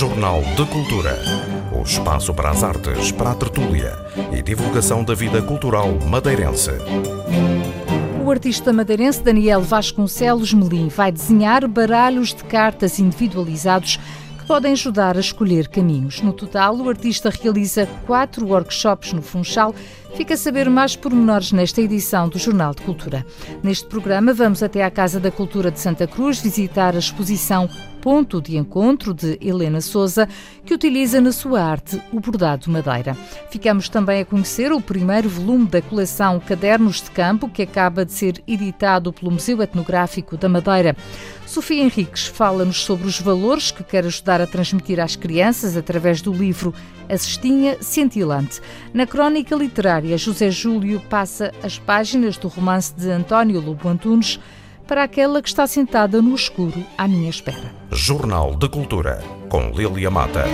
Jornal de Cultura. O espaço para as artes, para a tertúlia e divulgação da vida cultural madeirense. O artista madeirense Daniel Vasconcelos Melim vai desenhar baralhos de cartas individualizados que podem ajudar a escolher caminhos. No total, o artista realiza quatro workshops no Funchal Fica a saber mais pormenores nesta edição do Jornal de Cultura. Neste programa, vamos até à Casa da Cultura de Santa Cruz visitar a exposição Ponto de Encontro de Helena Souza, que utiliza na sua arte o bordado madeira. Ficamos também a conhecer o primeiro volume da coleção Cadernos de Campo, que acaba de ser editado pelo Museu Etnográfico da Madeira. Sofia Henriques fala-nos sobre os valores que quer ajudar a transmitir às crianças através do livro A Cestinha Cintilante. Na crónica literária, José Júlio passa as páginas do romance de António Lobo Antunes para aquela que está sentada no escuro à minha espera. Jornal de Cultura, com Lilia Mata.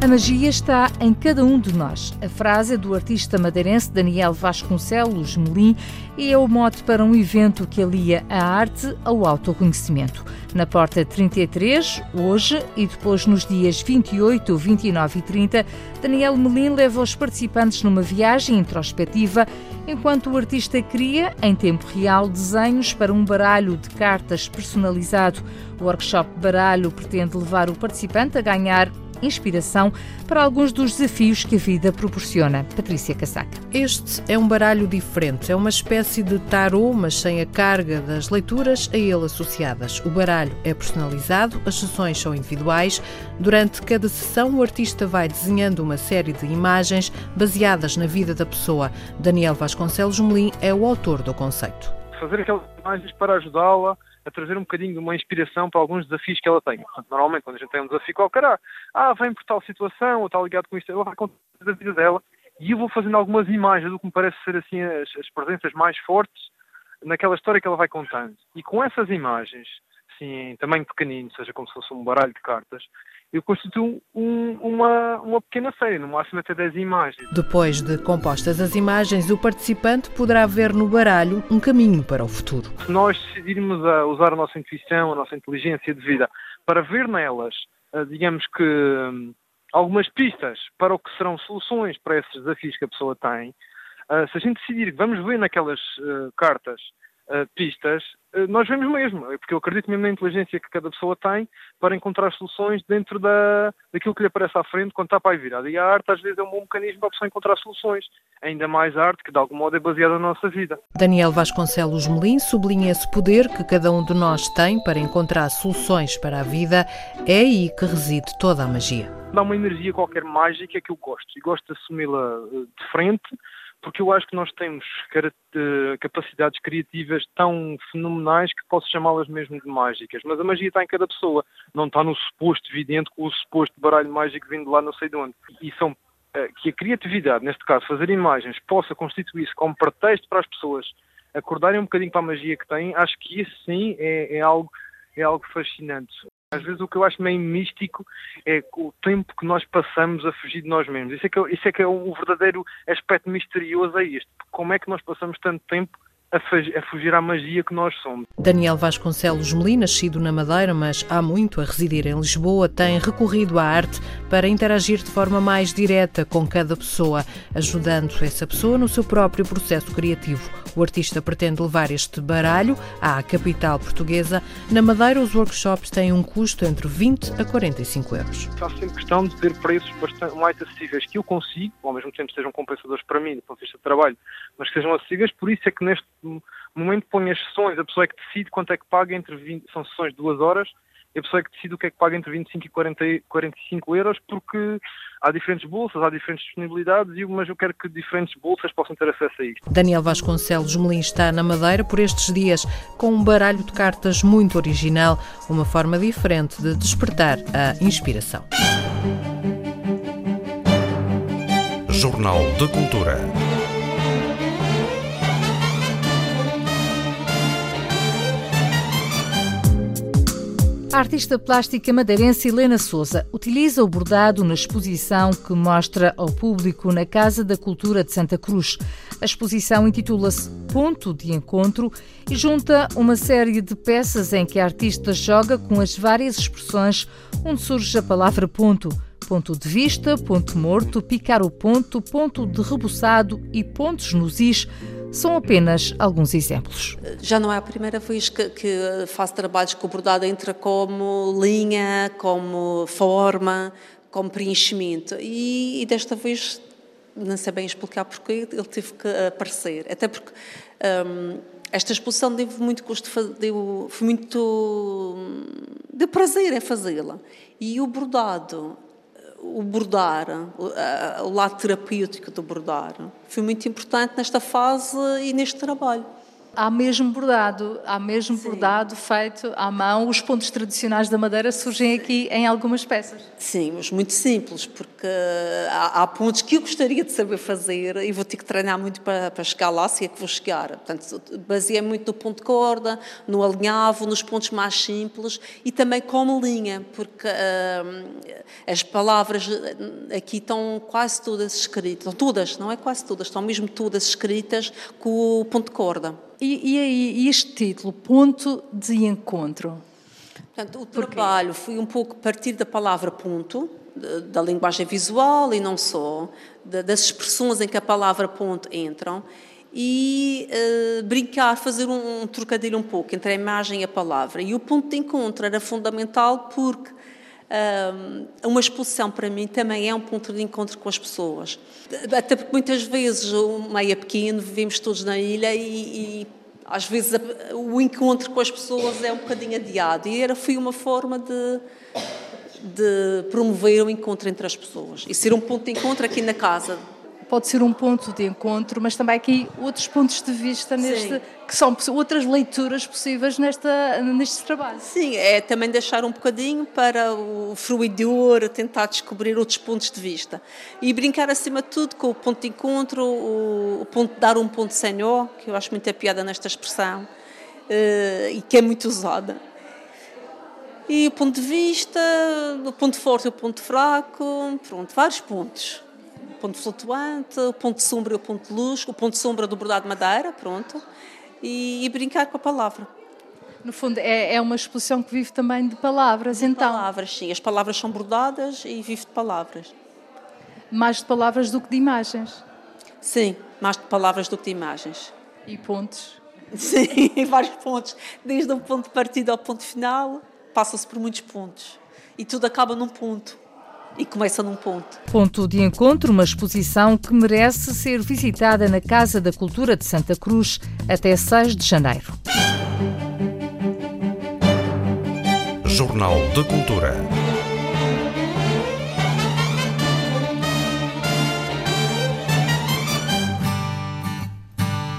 A magia está em cada um de nós. A frase é do artista madeirense Daniel Vasconcelos Melim e é o mote para um evento que alia a arte ao autoconhecimento. Na Porta 33, hoje e depois nos dias 28, 29 e 30, Daniel Melim leva os participantes numa viagem introspectiva enquanto o artista cria, em tempo real, desenhos para um baralho de cartas personalizado. O workshop Baralho pretende levar o participante a ganhar inspiração para alguns dos desafios que a vida proporciona. Patrícia Casaca. Este é um baralho diferente, é uma espécie de tarô, mas sem a carga das leituras a ele associadas. O baralho é personalizado, as sessões são individuais. Durante cada sessão, o artista vai desenhando uma série de imagens baseadas na vida da pessoa. Daniel Vasconcelos Melim é o autor do conceito. Fazer aquelas imagens para ajudá-la a trazer um bocadinho de uma inspiração para alguns desafios que ela tem. Portanto, normalmente, quando a gente tem um desafio qualquer, ah, ah vem por tal situação, ou está ligado com isto, ela vai contar a vida dela, e eu vou fazendo algumas imagens do que me parece ser assim as, as presenças mais fortes naquela história que ela vai contando. E com essas imagens, assim, em tamanho pequenino, seja como se fosse um baralho de cartas, eu constituo um, uma, uma pequena série, no máximo até 10 imagens. Depois de compostas as imagens, o participante poderá ver no baralho um caminho para o futuro. Se nós decidirmos a usar a nossa intuição, a nossa inteligência de vida, para ver nelas, eh, digamos que hum, algumas pistas para o que serão soluções para esses desafios que a pessoa tem, eh, se a gente decidir que vamos ver naquelas cartas uh, pistas, uh, nós vemos mesmo, porque eu acredito mesmo na inteligência que cada pessoa tem para encontrar soluções dentro da, daquilo que lhe aparece à frente quando está para aí virada. E a arte às vezes é um bom mecanismo para a pessoa encontrar soluções, ainda mais a arte que de algum modo é baseada na nossa vida. Daniel Vasconcelos Melim sublinha esse poder que cada um de nós tem para encontrar soluções para a vida, é aí que reside toda a magia. Dá uma energia qualquer mágica que eu gosto, e gosto de assumi-la eh, de frente, porque eu acho que nós temos capacidades criativas tão fenomenais que posso chamá-las mesmo de mágicas. Mas a magia está em cada pessoa, não está no suposto vidente com o suposto baralho mágico vindo lá não sei de onde. E são eh, que a criatividade, neste caso fazer imagens, possa constituir-se como pretexto para as pessoas acordarem um bocadinho para a magia que têm, acho que isso sim é, é algo é algo fascinante. Às vezes o que eu acho meio místico é o tempo que nós passamos a fugir de nós mesmos. Isso é que é, isso é, que é o verdadeiro aspecto misterioso a. Como é que nós passamos tanto tempo a, fugir à magia que nós somos. Daniel Vasconcelos Melim, nascido na Madeira, mas há muito a residir em Lisboa, tem recorrido à arte para interagir de forma mais direta com cada pessoa, ajudando essa pessoa no seu próprio processo criativo. O artista pretende levar este baralho à capital portuguesa. Na Madeira, os workshops têm um custo entre 20 a 45 euros. Faço sempre questão de ter preços bastante mais acessíveis que eu consigo, ao mesmo tempo sejam compensadores para mim, do ponto de vista de trabalho, mas que sejam acessíveis. Por isso é que neste no momento põe as sessões, a pessoa é que decide quanto é que paga entre 20, são sessões de duas horas, e a pessoa é que decide o que é que paga entre 25 e 40, 45 euros, porque há diferentes bolsas, há diferentes disponibilidades, mas eu quero que diferentes bolsas possam ter acesso a isto. Daniel Vasconcelos Melim está na Madeira por estes dias com um baralho de cartas muito original, uma forma diferente de despertar a inspiração. Jornal de Cultura. A artista plástica madeirense Helena Souza utiliza o bordado na exposição que mostra ao público na Casa da Cultura de Santa Cruz. A exposição intitula-se Ponto de Encontro e junta uma série de peças em que a artista joga com as várias expressões onde surge a palavra ponto. Ponto de vista, ponto morto, picar o ponto, ponto de rebuçado e pontos nos is são apenas alguns exemplos. Já não é a primeira vez que, que faço trabalhos o bordado entra como linha, como forma, como preenchimento. E, e desta vez não sei bem explicar porque ele teve que aparecer. Até porque um, esta exposição deu muito gosto, deu, foi muito. de prazer em fazê-la. E o bordado o bordar, o lado terapêutico do bordar, foi muito importante nesta fase e neste trabalho há mesmo bordado, há mesmo Sim. bordado feito à mão. Os pontos tradicionais da Madeira surgem aqui em algumas peças. Sim, mas muito simples, porque há, há pontos que eu gostaria de saber fazer e vou ter que treinar muito para, para chegar lá, se é que vou chegar. Portanto, baseei muito no ponto de corda, no alinhavo, nos pontos mais simples e também como linha, porque uh, as palavras aqui estão quase todas escritas, todas, não é quase todas, estão mesmo todas escritas com o ponto de corda. E, e aí, este título, Ponto de Encontro? Portanto, o trabalho foi um pouco partir da palavra ponto, da linguagem visual e não só, das expressões em que a palavra ponto entram, e uh, brincar, fazer um, um, trocadilho um pouco entre a imagem e a palavra. E o ponto de encontro era fundamental porque uma exposição para mim também é um ponto de encontro com as pessoas. Até porque muitas vezes o meio é pequeno, vivemos todos na ilha e, e às vezes o encontro com as pessoas é um bocadinho adiado. E era, foi uma forma de, de promover o encontro entre as pessoas e ser um ponto de encontro aqui na casa pode ser um ponto de encontro, mas também aqui outros pontos de vista neste, que são outras leituras possíveis nesta, neste trabalho. Sim, é também deixar um bocadinho para o fruidor tentar descobrir outros pontos de vista e brincar acima de tudo com o ponto de encontro, o, ponto dar um ponto sem ó, que eu acho muito a piada nesta expressão uh, e que é muito usada. E o ponto de vista, o ponto forte e o ponto fraco, pronto, vários pontos ponto flutuante, o ponto de sombra e o ponto de luz, o ponto de sombra do bordado de madeira, pronto, e, e brincar com a palavra. No fundo, é, é uma exposição que vive também de palavras, de então. palavras, sim. As palavras são bordadas e vive de palavras. Mais de palavras do que de imagens? Sim, mais de palavras do que de imagens. E pontos? Sim, vários pontos. Desde o ponto de partida ao ponto final, passa-se por muitos pontos. E tudo acaba num ponto e começa num ponto. Ponto de encontro, uma exposição que merece ser visitada na Casa da Cultura de Santa Cruz até 6 de janeiro. Jornal de Cultura.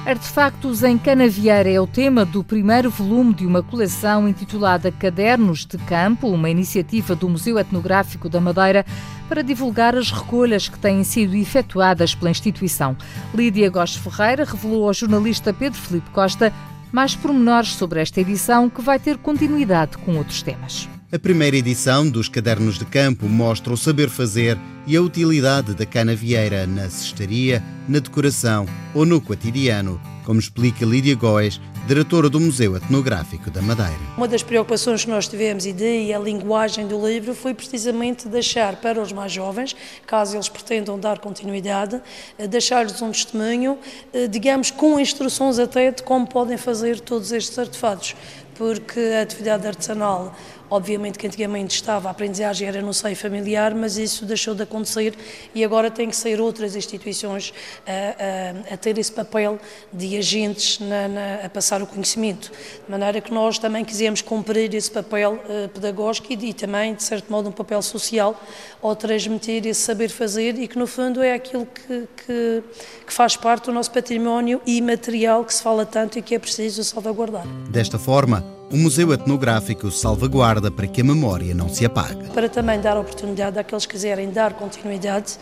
Artefactos em Canavieira é o tema do primeiro volume de uma coleção intitulada Cadernos de Campo, uma iniciativa do Museu Etnográfico da Madeira para divulgar as recolhas que têm sido efetuadas pela instituição. Lídia Góes Ferreira revelou ao jornalista Pedro Felipe Costa mais pormenores sobre esta edição que vai ter continuidade com outros temas. A primeira edição dos Cadernos de Campo mostra o saber fazer e a utilidade da canavieira na cestaria, na decoração ou no cotidiano, como explica Lídia Góes, diretora do Museu Etnográfico da Madeira. Uma das preocupações que nós tivemos e daí a linguagem do livro foi precisamente deixar para os mais jovens, caso eles pretendam dar continuidade, eh, deixar-lhes um testemunho, eh, digamos, com instruções até de como podem fazer todos estes artefatos, porque a atividade artesanal Obviamente que antigamente estava, a aprendizagem era no seio familiar, mas isso deixou de acontecer e agora tem que ser outras instituições a, a, a ter esse papel de agentes na, na, a passar o conhecimento. De maneira que nós também quisemos cumprir esse papel uh, pedagógico e, e, também, de certo modo, um papel social ao transmitir esse saber fazer e que, no fundo, é aquilo que, que, que faz parte do nosso património imaterial que se fala tanto e que é preciso salvaguardar. Desta forma, o Museu Etnográfico salvaguarda para que a memória não se apague. Para também dar oportunidade àqueles que quiserem dar continuidade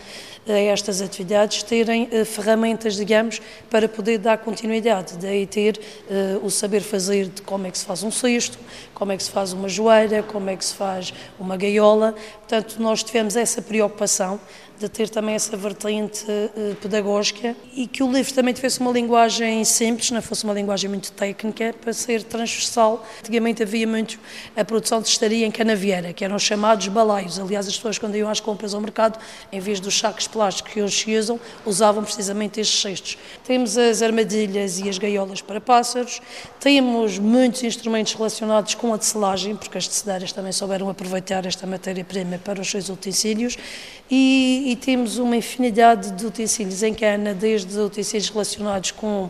a estas atividades, terem uh, ferramentas, digamos, para poder dar continuidade. Daí ter uh, o saber fazer de como é que se faz um cesto, como é que se faz uma joelha, como é que se faz uma gaiola. Portanto, nós tivemos essa preocupação de ter também essa vertente uh, pedagógica e que o livro também tivesse uma linguagem simples, não fosse uma linguagem muito técnica, para ser transversal. Antigamente havia muito a produção de estaria em canavieira, que eram os chamados balaios. Aliás, as pessoas quando iam às compras ao mercado, em vez dos sacos plásticos que hoje se usam, usavam precisamente estes cestos. Temos as armadilhas e as gaiolas para pássaros, temos muitos instrumentos relacionados com a tecelagem, porque as teceleiras também souberam aproveitar esta matéria-prima para os seus utensílios, e e temos uma infinidade de utensílios em cana, desde utensílios relacionados com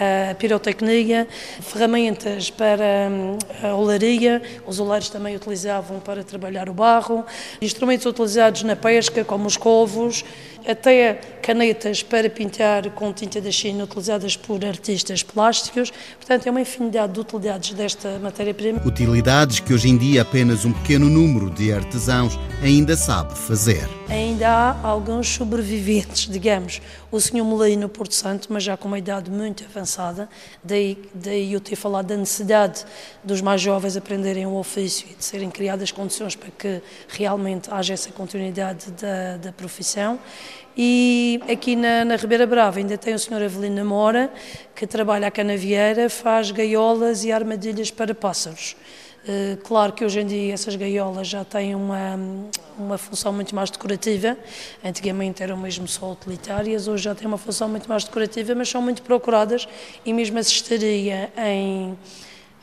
a pirotecnia, ferramentas para hum, a olaria, os oleiros também utilizavam para trabalhar o barro, instrumentos utilizados na pesca, como os covos, até canetas para pintar com tinta da China utilizadas por artistas plásticos. Portanto, é uma infinidade de utilidades desta matéria-prima. Utilidades que hoje em dia apenas um pequeno número de artesãos ainda sabe fazer. Ainda há alguns sobreviventes, digamos. O senhor Molino no Porto Santo, mas já com uma idade muito avançada, daí, daí eu ter falado da necessidade dos mais jovens aprenderem o ofício e de serem criadas condições para que realmente haja essa continuidade da, da profissão. E aqui na, na, Ribeira Brava ainda tem o senhor Avelino Mora, que trabalha a canavieira, faz gaiolas e armadilhas para pássaros. Eh, claro que hoje em dia essas gaiolas já têm uma, uma função muito mais decorativa, antigamente eram mesmo só utilitárias, hoje já têm uma função muito mais decorativa, mas são muito procuradas e mesmo a em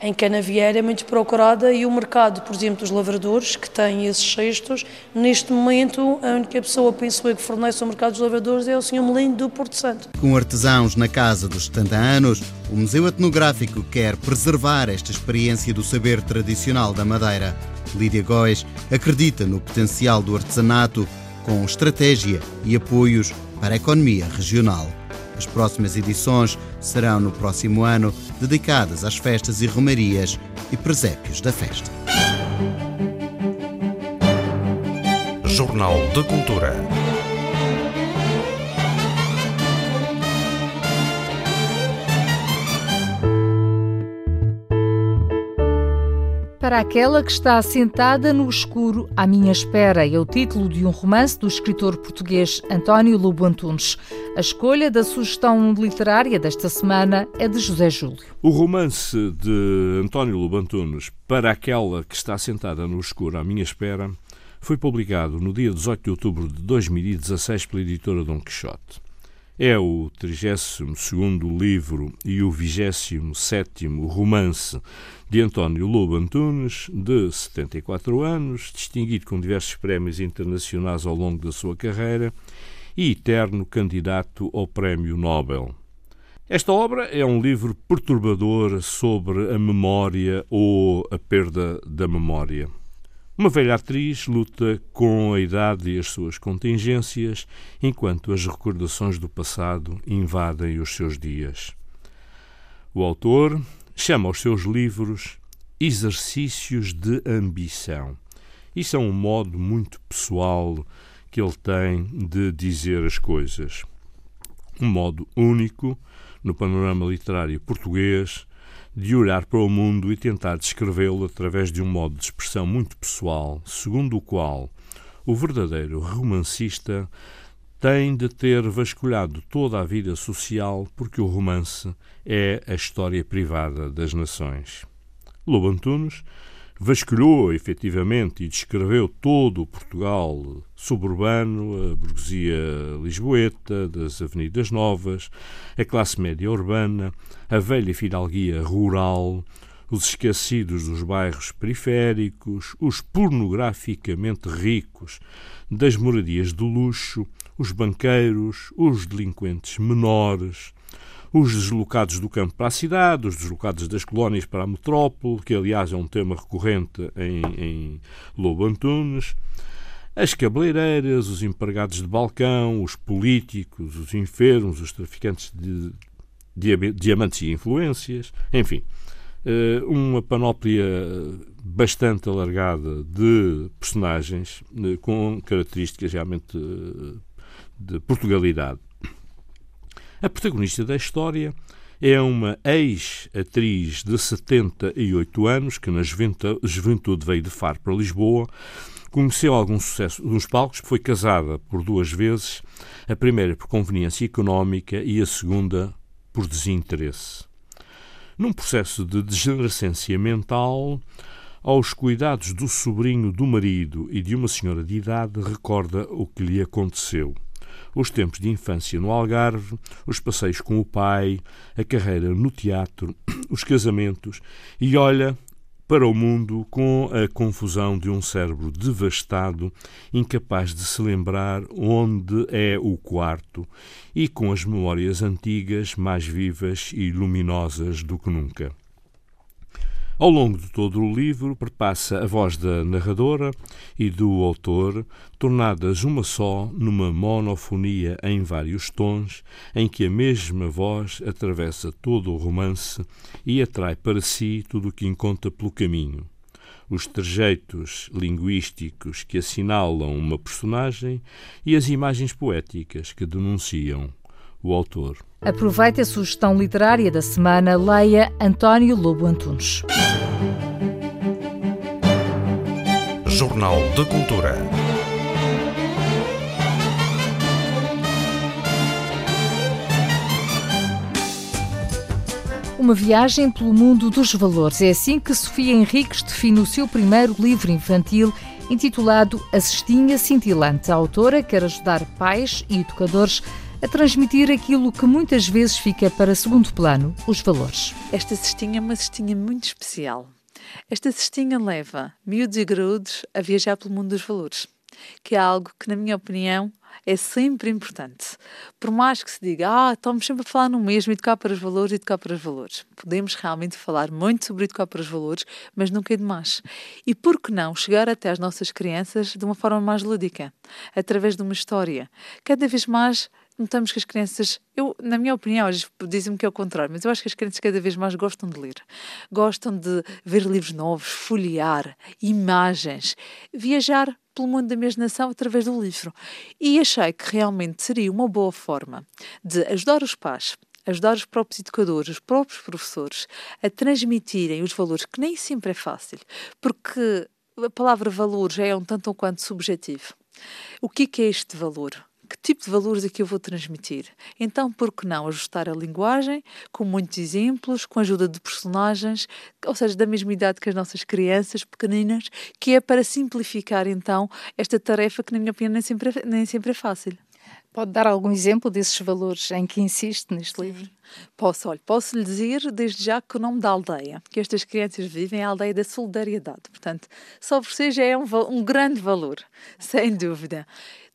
em Canavieira é muito procurada e o mercado, por exemplo, dos lavradores, que têm esses cestos, neste momento a única pessoa, penso eu, que fornece o mercado dos lavradores é o Sr. Melinho do Porto Santo. Com artesãos na casa dos 70 anos, o Museu Etnográfico quer preservar esta experiência do saber tradicional da Madeira. Lídia Góes acredita no potencial do artesanato com estratégia e apoios para a economia regional. As próximas edições serão no próximo ano dedicadas às festas e romarias e presépios da festa. Jornal de Cultura. para aquela que está sentada no escuro à minha espera. É o título de um romance do escritor português António Lobo Antunes. A escolha da sugestão literária desta semana é de José Júlio. O romance de António Lobo Antunes, Para aquela que está sentada no escuro à minha espera, foi publicado no dia 18 de outubro de 2016 pela editora Dom Quixote. É o 32º livro e o 27º romance de António Lobo Antunes, de 74 anos, distinguido com diversos prémios internacionais ao longo da sua carreira e eterno candidato ao Prémio Nobel. Esta obra é um livro perturbador sobre a memória ou a perda da memória. Uma velha atriz luta com a idade e as suas contingências, enquanto as recordações do passado invadem os seus dias. O autor chama os seus livros exercícios de ambição. Isso é um modo muito pessoal que ele tem de dizer as coisas. Um modo único no panorama literário português de olhar para o mundo e tentar descrevê-lo através de um modo de expressão muito pessoal, segundo o qual o verdadeiro romancista tem de ter vasculhado toda a vida social porque o romance é a história privada das nações. Lobo Antunes vasculhou efetivamente e descreveu todo o Portugal suburbano, a burguesia lisboeta, das avenidas novas, a classe média urbana, a velha fidalguia rural, os esquecidos dos bairros periféricos, os pornograficamente ricos das moradias de luxo, os banqueiros, os delinquentes menores, os deslocados do campo para a cidade, os deslocados das colónias para a metrópole, que aliás é um tema recorrente em, em Lobo Antunes, as cabeleireiras, os empregados de balcão, os políticos, os enfermos, os traficantes de diamantes e influências, enfim, uh, uma panóplia bastante alargada de personagens uh, com características realmente uh, de Portugalidade. A protagonista da história é uma ex-atriz de 78 anos que na juventude veio de Faro para Lisboa, conheceu algum sucesso nos palcos, foi casada por duas vezes, a primeira por conveniência económica e a segunda por desinteresse. Num processo de degenerescência mental, aos cuidados do sobrinho do marido e de uma senhora de idade, recorda o que lhe aconteceu os tempos de infância no Algarve, os passeios com o pai, a carreira no teatro, os casamentos e olha para o mundo com a confusão de um cérebro devastado, incapaz de se lembrar onde é o quarto e com as memórias antigas mais vivas e luminosas do que nunca. Ao longo de todo o livro, perpassa a voz da narradora e do autor, tornadas uma só numa monofonia em vários tons, em que a mesma voz atravessa todo o romance e atrai para si tudo o que encontra pelo caminho. Os trejeitos linguísticos que assinalam uma personagem e as imagens poéticas que denunciam o autor. Aproveite a sugestão literária da semana, leia António Lobo Antunes. Jornal de Cultura. Uma viagem pelo mundo dos valores. É assim que Sofia Henriques define o seu primeiro livro infantil intitulado A Cestinha Cintilante. A autora quer ajudar pais e educadores a transmitir aquilo que muitas vezes fica para segundo plano, os valores. Esta cestinha é uma cestinha muito especial. Esta cestinha leva miúdos e graúdos a viajar pelo mundo dos valores, que é algo que, na minha opinião, é sempre importante. Por mais que se diga, ah, estamos sempre a falar no mesmo, educar para os valores, educar para os valores. Podemos realmente falar muito sobre educar para os valores, mas nunca é demais. E por que não chegar até às nossas crianças de uma forma mais lúdica, através de uma história, cada vez mais notamos que as crianças, eu, na minha opinião, dizem-me que é o contrário, mas eu acho que as crianças cada vez mais gostam de ler. Gostam de ver livros novos, folhear, imagens, viajar pelo mundo da imaginação através do livro. E achei que realmente seria uma boa forma de ajudar os pais ajudar os próprios educadores, os próprios professores a transmitirem os valores, que nem sempre é fácil, porque a palavra valor já é um tanto ou quanto subjetivo. O que é este valor? Que tipo de valores é que eu vou transmitir? Então, por que não ajustar a linguagem com muitos exemplos, com a ajuda de personagens, ou seja, da mesma idade que as nossas crianças pequeninas, que é para simplificar então esta tarefa que, na minha opinião, nem sempre é, nem sempre é fácil. Pode dar algum exemplo desses valores em que insiste neste livro? Posso, olha, posso lhe dizer desde já que o nome da aldeia que estas crianças vivem é a aldeia da solidariedade. Portanto, só por si já é um, um grande valor, sem dúvida.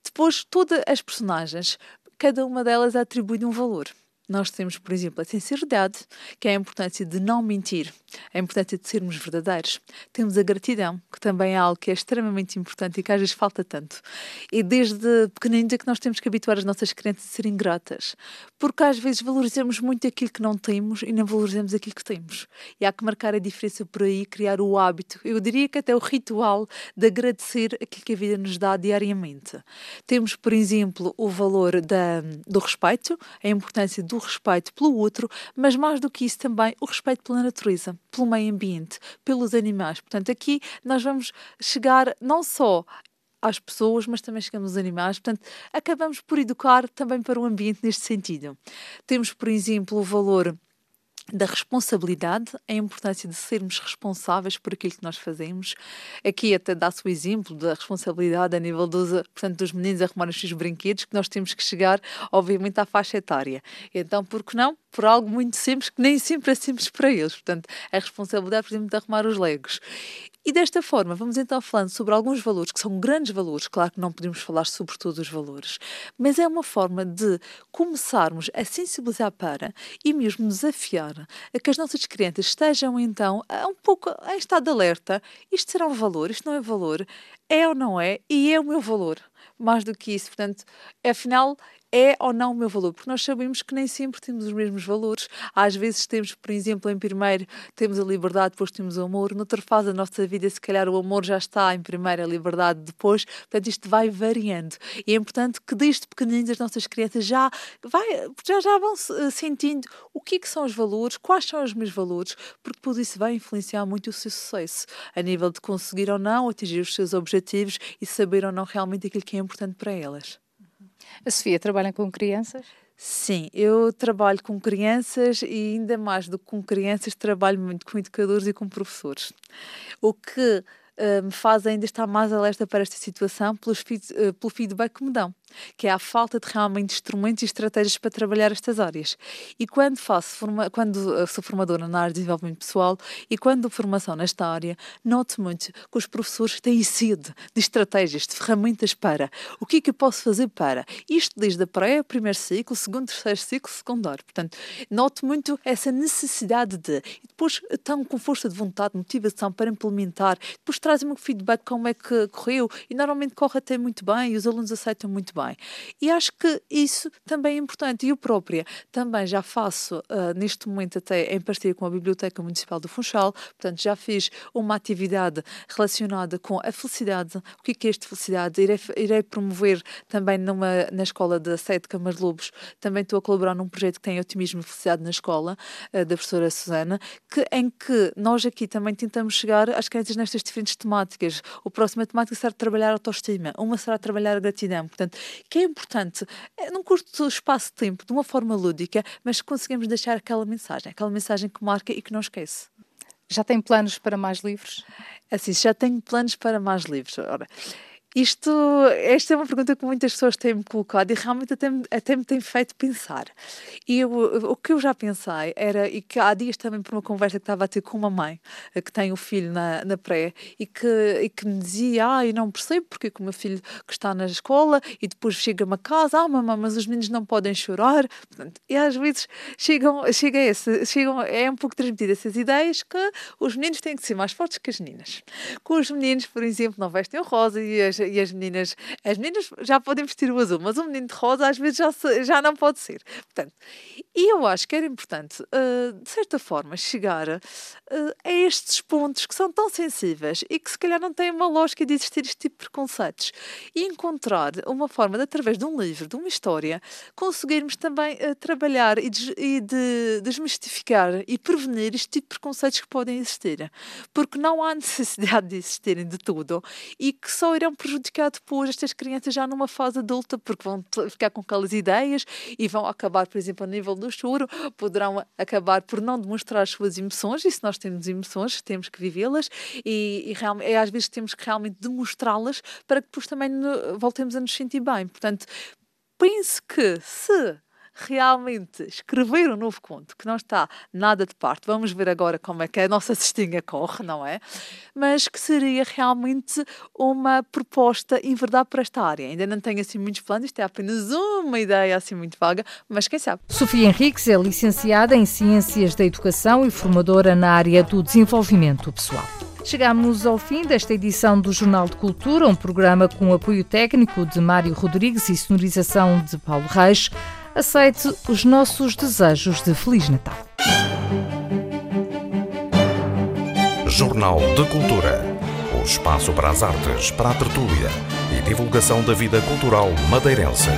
Depois, todas as personagens, cada uma delas atribui um valor. Nós temos, por exemplo, a sinceridade, que é a importância de não mentir, a importância de sermos verdadeiros. Temos a gratidão, que também é algo que é extremamente importante e que às vezes falta tanto. E desde pequeninos é que nós temos que habituar as nossas crianças a serem gratas, porque às vezes valorizamos muito aquilo que não temos e não valorizamos aquilo que temos. E há que marcar a diferença por aí, criar o hábito, eu diria que até o ritual de agradecer aquilo que a vida nos dá diariamente. Temos, por exemplo, o valor da, do respeito, a importância do respeito pelo outro, mas mais do que isso também o respeito pela natureza, pelo meio ambiente, pelos animais. Portanto, aqui nós vamos chegar não só às pessoas, mas também chegamos aos animais. Portanto, acabamos por educar também para o ambiente neste sentido. Temos, por exemplo, o valor da responsabilidade, a importância de sermos responsáveis por aquilo que nós fazemos. Aqui até dá-se o exemplo da responsabilidade a nível dos, portanto, dos meninos arrumarem os seus brinquedos, que nós temos que chegar, obviamente, à faixa etária. Então, por que não? Por algo muito simples, que nem sempre é simples para eles. Portanto, a responsabilidade, por exemplo, de arrumar os legos. E desta forma, vamos então falando sobre alguns valores que são grandes valores, claro que não podemos falar sobre todos os valores, mas é uma forma de começarmos a sensibilizar para e mesmo desafiar a que as nossas crianças estejam então um pouco em estado de alerta. Isto será um valor, isto não é valor, é ou não é, e é o meu valor. Mais do que isso, portanto, afinal, é ou não o meu valor, porque nós sabemos que nem sempre temos os mesmos valores. Às vezes temos, por exemplo, em primeiro temos a liberdade, depois temos o amor, noutra fase da nossa vida, se calhar o amor já está em primeiro, a liberdade depois, portanto isto vai variando. E é importante que desde pequeninos as nossas crianças já, vai, já, já vão sentindo o que, é que são os valores, quais são os meus valores, porque depois isso vai influenciar muito o seu sucesso, a nível de conseguir ou não atingir os seus objetivos e saber ou não realmente aquilo que é importante para elas. A Sofia trabalha com crianças? Sim, eu trabalho com crianças e ainda mais do que com crianças, trabalho muito com educadores e com professores. O que uh, me faz ainda estar mais alerta para esta situação pelos, uh, pelo feedback que me dão que é a falta de realmente instrumentos e estratégias para trabalhar estas áreas. E quando faço forma, quando eh, sou formadora na área de desenvolvimento pessoal e quando dou formação nesta área, noto muito que os professores têm sede de estratégias, de ferramentas para o que é que eu posso fazer para isto desde a pré, primeiro ciclo, segundo, terceiro ciclo, secundário. Portanto, noto muito essa necessidade de e depois estão com força de vontade, motivação para implementar, depois trazem-me feedback como é que correu e normalmente corre até muito bem e os alunos aceitam muito bem bem. E acho que isso também é importante. E eu própria também já faço, uh, neste momento, até em parceria com a Biblioteca Municipal do Funchal, portanto, já fiz uma atividade relacionada com a felicidade. O que é, que é esta felicidade? Irei, irei promover também numa, na escola da Sede Câmara Lobos, também estou a colaborar num projeto que tem otimismo e felicidade na escola, uh, da professora Susana, que, em que nós aqui também tentamos chegar às crianças nestas diferentes temáticas. O próximo temática será trabalhar autoestima, uma será trabalhar gratidão. Portanto, que é importante, é, num curto espaço de tempo, de uma forma lúdica, mas conseguimos deixar aquela mensagem, aquela mensagem que marca e que não esquece. Já tem planos para mais livros? Assim, já tenho planos para mais livros. Ora, isto, esta é uma pergunta que muitas pessoas têm-me colocado e realmente até, até me tem feito pensar. E eu, o que eu já pensei era, e que há dias também por uma conversa que estava a ter com uma mãe eh, que tem o um filho na, na pré e que, e que me dizia, ah, eu não percebo porque que o meu filho que está na escola e depois chega-me a casa, ah, mamãe, mas os meninos não podem chorar. Portanto, e às vezes chegam, chega esse, chegam, é um pouco transmitida essas ideias que os meninos têm que ser mais fortes que as meninas. Com os meninos, por exemplo, não vestem o rosa e as e as meninas, as meninas já podem vestir o azul, mas um menino de rosa às vezes já, já não pode ser. Portanto, e eu acho que era importante, uh, de certa forma, chegar uh, a estes pontos que são tão sensíveis e que se calhar não têm uma lógica de existir este tipo de preconceitos e encontrar uma forma de, através de um livro, de uma história, conseguirmos também uh, trabalhar e, des, e de desmistificar e prevenir este tipo de preconceitos que podem existir. Porque não há necessidade de existirem de tudo e que só irão prejudicar depois estas crianças já numa fase adulta, porque vão ficar com aquelas ideias e vão acabar, por exemplo, a nível do choro, poderão acabar por não demonstrar as suas emoções, e se nós temos emoções, temos que vivê-las, e, e, realmente, e às vezes temos que realmente demonstrá-las para que depois também no, voltemos a nos sentir bem. Portanto, pense que se realmente escrever um novo conto que não está nada de parte, vamos ver agora como é que a nossa cestinha corre, não é? Mas que seria realmente uma proposta em verdade para esta área. Ainda não tenho assim muitos planos, isto é apenas uma ideia assim muito vaga, mas quem sabe. Sofia Henriques é licenciada em Ciências da Educação e formadora na área do desenvolvimento pessoal. Chegamos ao fim desta edição do Jornal de Cultura, um programa com apoio técnico de Mário Rodrigues e sonorização de Paulo Reis aceite os nossos desejos de Feliz Natal. Jornal de Cultura. O espaço para as artes, para a tertúlia e divulgação da vida cultural madeirense.